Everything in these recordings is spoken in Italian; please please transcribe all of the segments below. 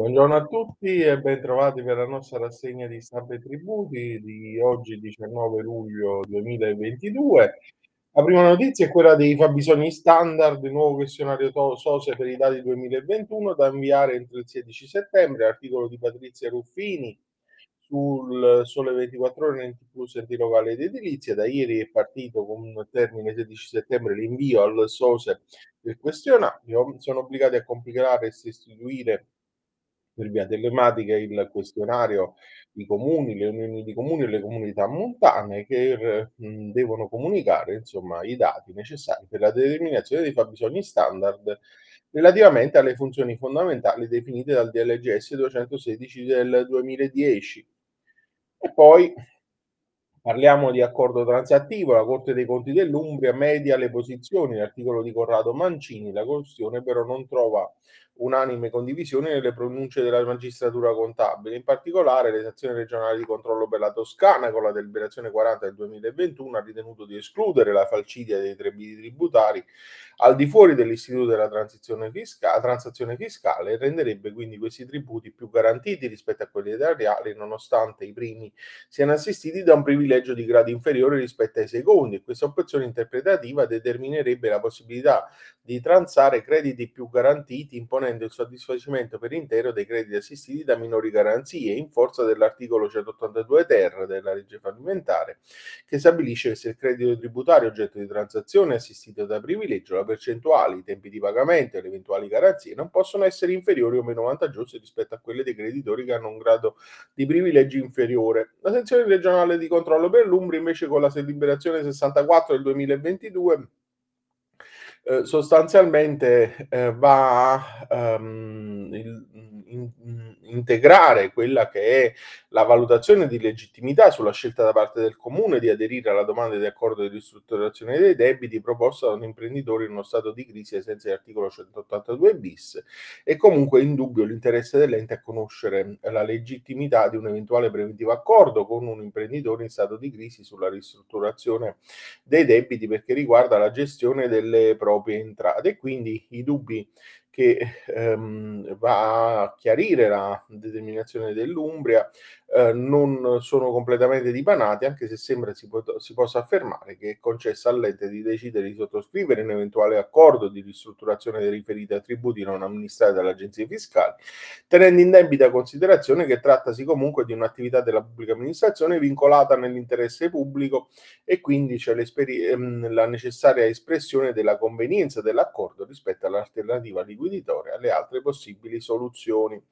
Buongiorno a tutti e bentrovati per la nostra rassegna di stampa e tributi di oggi 19 luglio 2022. La prima notizia è quella dei fabbisogni standard, il nuovo questionario SOSE per i dati 2021 da inviare entro il 16 settembre, articolo di Patrizia Ruffini sul Sole 24 Ore Enti Plus Enti Locali ed Edilizia. Da ieri è partito con termine 16 settembre l'invio al SOSE del questionario. Sono obbligati a compilare e sostituire per via telematica il questionario i comuni, le unioni di comuni e le comunità montane che mh, devono comunicare insomma, i dati necessari per la determinazione dei fabbisogni standard relativamente alle funzioni fondamentali definite dal DLGS 216 del 2010. E poi Parliamo di accordo transattivo, la Corte dei Conti dell'Umbria media le posizioni, l'articolo di Corrado Mancini, la questione però non trova unanime condivisione nelle pronunce della magistratura contabile, in particolare le sezioni regionali di controllo per la Toscana con la deliberazione 40 del 2021 ha ritenuto di escludere la falcidia dei trebiti tributari al di fuori dell'istituto della transizione fiscale, transazione fiscale e renderebbe quindi questi tributi più garantiti rispetto a quelli erariali nonostante i primi siano assistiti da un privilegio di grado inferiore rispetto ai secondi. Questa opzione interpretativa determinerebbe la possibilità di transare crediti più garantiti imponendo il soddisfacimento per intero dei crediti assistiti da minori garanzie in forza dell'articolo 182 ter della legge fallimentare che stabilisce che se il credito tributario oggetto di transazione è assistito da privilegio la percentuali, i tempi di pagamento e le eventuali garanzie non possono essere inferiori o meno vantaggiose rispetto a quelle dei creditori che hanno un grado di privilegio inferiore. La sezione regionale di controllo per l'Umbria invece con la deliberazione 64 del 2022 eh, sostanzialmente eh, va um, il, in, integrare quella che è la valutazione di legittimità sulla scelta da parte del comune di aderire alla domanda di accordo di ristrutturazione dei debiti proposta da un imprenditore in uno stato di crisi ai sensi dell'articolo 182 bis. E comunque in dubbio l'interesse dell'ente a conoscere la legittimità di un eventuale preventivo accordo con un imprenditore in stato di crisi sulla ristrutturazione dei debiti perché riguarda la gestione delle proprie entrate e quindi i dubbi che ehm, va a chiarire la determinazione dell'Umbria eh, non sono completamente dipanati, anche se sembra si, po- si possa affermare che è concessa all'ente di decidere di sottoscrivere un eventuale accordo di ristrutturazione dei riferiti attributi non amministrati dalle agenzie fiscali, tenendo in debita considerazione che trattasi comunque di un'attività della pubblica amministrazione vincolata nell'interesse pubblico e quindi c'è ehm, la necessaria espressione della convenienza dell'accordo rispetto all'alternativa liquiditoria e alle altre possibili soluzioni.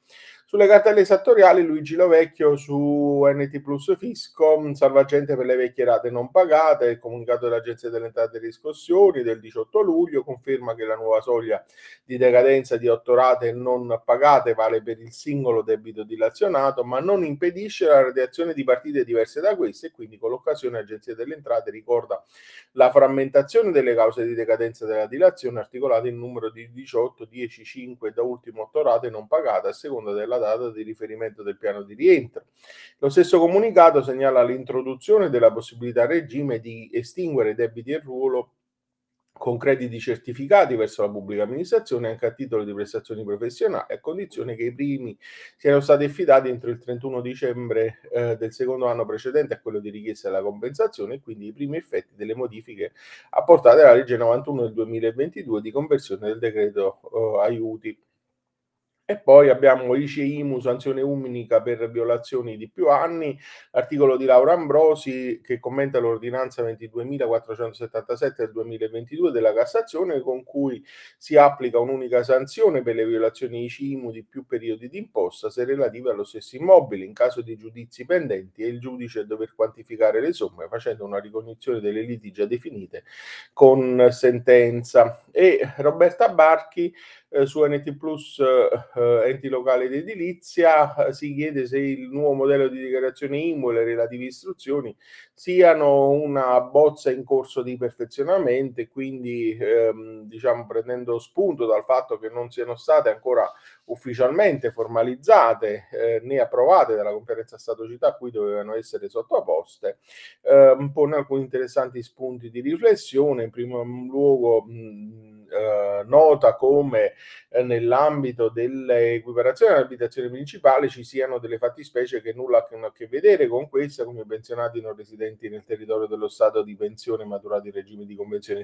Sulle cartelle esattoriali Luigi Lovecchio su NT Plus Fisco, salvagente per le vecchie rate non pagate, il comunicato dell'Agenzia delle Entrate e Riscossioni del 18 luglio conferma che la nuova soglia di decadenza di otto rate non pagate vale per il singolo debito dilazionato, ma non impedisce la radiazione di partite diverse da queste e quindi con l'occasione l'Agenzia delle Entrate ricorda la frammentazione delle cause di decadenza della dilazione articolate in numero di 18, 10, 5 e da ultimo 8 rate non pagate a seconda della data di riferimento del piano di rientro. Lo stesso comunicato segnala l'introduzione della possibilità a regime di estinguere debiti e ruolo con crediti certificati verso la pubblica amministrazione anche a titolo di prestazioni professionali, a condizione che i primi siano stati affidati entro il 31 dicembre eh, del secondo anno precedente a quello di richiesta della compensazione e quindi i primi effetti delle modifiche apportate alla legge 91 del 2022 di conversione del decreto eh, aiuti. E poi abbiamo ICE IMU, sanzione unica per violazioni di più anni, articolo di Laura Ambrosi che commenta l'ordinanza 22.477 del 2022 della Cassazione con cui si applica un'unica sanzione per le violazioni ICE IMU di più periodi di imposta se relative allo stesso immobile. In caso di giudizi pendenti è il giudice dover quantificare le somme facendo una ricognizione delle liti già definite con sentenza. E Roberta Barchi eh, su NT Plus eh, enti locali di edilizia eh, si chiede se il nuovo modello di dichiarazione IMU e le relative istruzioni siano una bozza in corso di perfezionamento e quindi ehm, diciamo prendendo spunto dal fatto che non siano state ancora ufficialmente formalizzate eh, né approvate dalla conferenza Stato-Città a cui dovevano essere sottoposte, eh, pone alcuni interessanti spunti di riflessione. In primo luogo mh, eh, nota come eh, nell'ambito dell'equiparazione all'abitazione principale ci siano delle fattispecie che nulla hanno a che vedere con questa, come pensionati non residenti nel territorio dello Stato di pensione maturati in regime di convenzione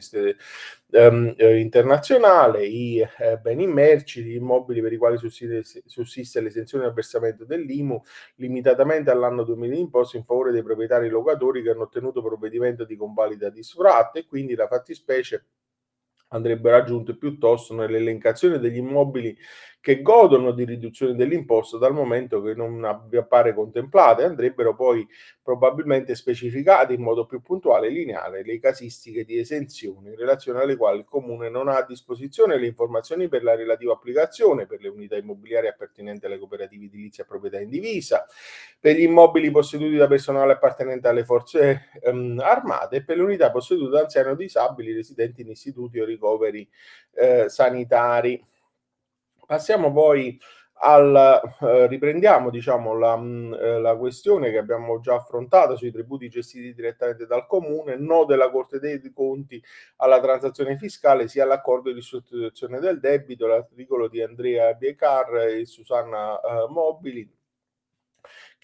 ehm, eh, internazionale, i eh, beni immerci, gli immobili per i quali sussiste, sussiste l'esenzione al versamento dell'IMU limitatamente all'anno 2000 imposto in favore dei proprietari locatori che hanno ottenuto provvedimento di convalida di sfratto e quindi la fattispecie andrebbe raggiunte piuttosto nell'elencazione degli immobili che godono di riduzione dell'imposta dal momento che non appare contemplate, andrebbero poi probabilmente specificate in modo più puntuale e lineare le casistiche di esenzione in relazione alle quali il Comune non ha a disposizione le informazioni per la relativa applicazione per le unità immobiliari appartenenti alle cooperative edilizie a proprietà indivisa, per gli immobili posseduti da personale appartenente alle forze ehm, armate e per le unità possedute da anziani o disabili residenti in istituti o ricoveri eh, sanitari. Passiamo poi al, eh, riprendiamo diciamo, la, mm, eh, la, questione che abbiamo già affrontato sui tributi gestiti direttamente dal comune, no della Corte dei Conti alla transazione fiscale sia all'accordo di sostituzione del debito, l'articolo di Andrea Biecar e Susanna eh, Mobili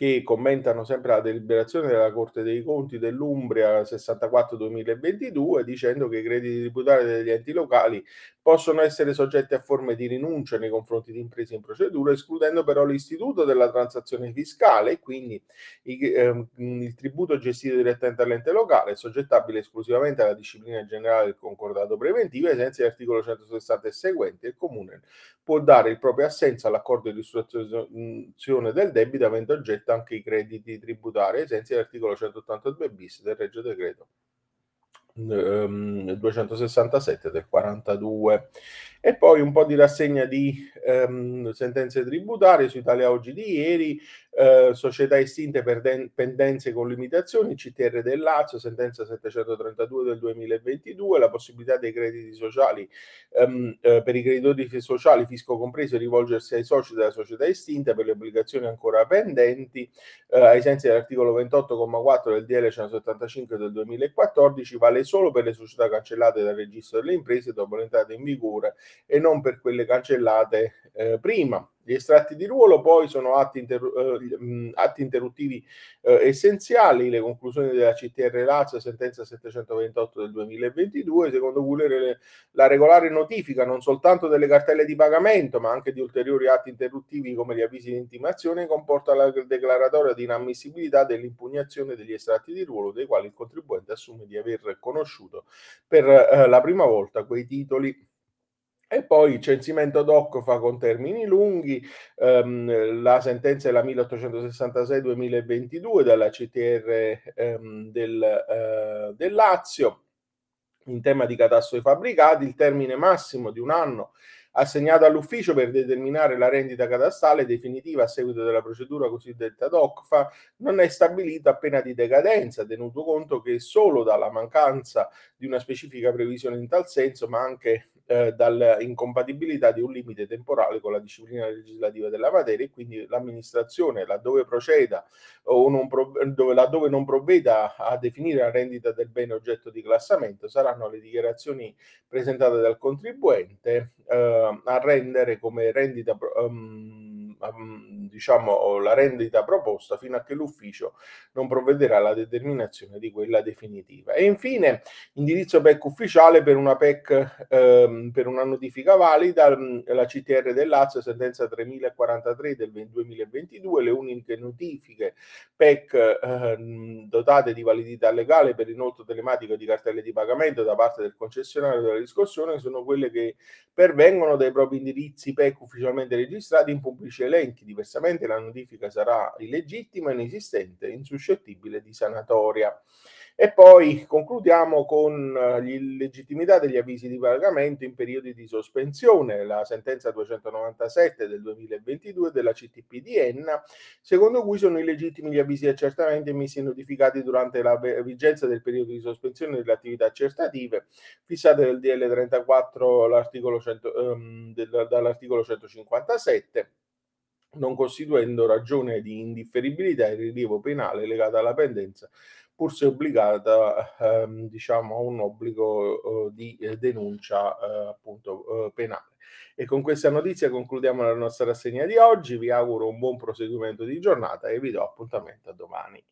che commentano sempre la deliberazione della Corte dei Conti dell'Umbria 64-2022 dicendo che i crediti tributari degli enti locali possono essere soggetti a forme di rinuncia nei confronti di imprese in procedura, escludendo però l'istituto della transazione fiscale e quindi i, ehm, il tributo gestito direttamente all'ente locale soggettabile esclusivamente alla disciplina generale del concordato preventivo ai sensi dell'articolo 160 e seguenti. Il Comune può dare il proprio assenso all'accordo di ristrutturazione del debito avendo oggetto anche i crediti tributari ai sensi dell'articolo 182 bis del Regio Decreto 267 ehm, del 42 e poi un po' di rassegna di ehm, sentenze tributarie su Italia Oggi di ieri, eh, società estinte per den- pendenze con limitazioni, CTR del Lazio, sentenza 732 del 2022, la possibilità dei crediti sociali ehm, eh, per i creditori sociali, fisco compreso, rivolgersi ai soci della società estinta per le obbligazioni ancora pendenti, eh, ai sensi dell'articolo 28,4 del DL 175 del 2014, vale solo per le società cancellate dal registro delle imprese dopo l'entrata in vigore e non per quelle cancellate eh, prima. Gli estratti di ruolo poi sono atti, inter- eh, atti interruttivi eh, essenziali, le conclusioni della CTR Lazio, sentenza 728 del 2022, secondo cui la regolare notifica non soltanto delle cartelle di pagamento, ma anche di ulteriori atti interruttivi come gli avvisi di intimazione, comporta la declaratoria di inammissibilità dell'impugnazione degli estratti di ruolo dei quali il contribuente assume di aver conosciuto per eh, la prima volta quei titoli e poi il censimento DOC fa con termini lunghi, ehm, la sentenza è la 1866-2022 dalla CTR ehm, del, eh, del Lazio in tema di catasto dei fabbricati, il termine massimo di un anno assegnato all'ufficio per determinare la rendita catastale definitiva a seguito della procedura cosiddetta DOCFA non è stabilito a pena di decadenza, tenuto conto che solo dalla mancanza di una specifica previsione in tal senso, ma anche eh, dall'incompatibilità di un limite temporale con la disciplina legislativa della materia e quindi l'amministrazione laddove proceda o non dove, laddove non provveda a definire la rendita del bene oggetto di classamento saranno le dichiarazioni presentate dal contribuente eh, a rendere come rendita um, diciamo, la rendita proposta fino a che l'ufficio non provvederà alla determinazione di quella definitiva. E infine, indirizzo PEC ufficiale per una PEC ehm, per una notifica valida, la CTR del Lazio, sentenza 3043 del 2022, le uniche notifiche PEC eh, dotate di validità legale per inoltre telematico di cartelle di pagamento da parte del concessionario della riscossione sono quelle che pervengono dai propri indirizzi PEC ufficialmente registrati in pubblici elenchi. Diversamente la notifica sarà illegittima, inesistente insuscettibile di sanatoria. E poi concludiamo con eh, l'illegittimità degli avvisi di pagamento in periodi di sospensione, la sentenza 297 del 2022 della CTP di Enna, secondo cui sono illegittimi gli avvisi di accertamento emessi e notificati durante la vigenza del periodo di sospensione delle attività accertative fissate nel DL 34 l'articolo 100, um, del, dall'articolo 157 non costituendo ragione di indifferibilità il rilievo penale legato alla pendenza pur se obbligata, ehm, diciamo, a un obbligo, uhm, di, ehm, denuncia, ehm, appunto, uhm, penale. E con questa notizia concludiamo la nostra rassegna di oggi, vi auguro un buon proseguimento di giornata e vi do appuntamento a domani.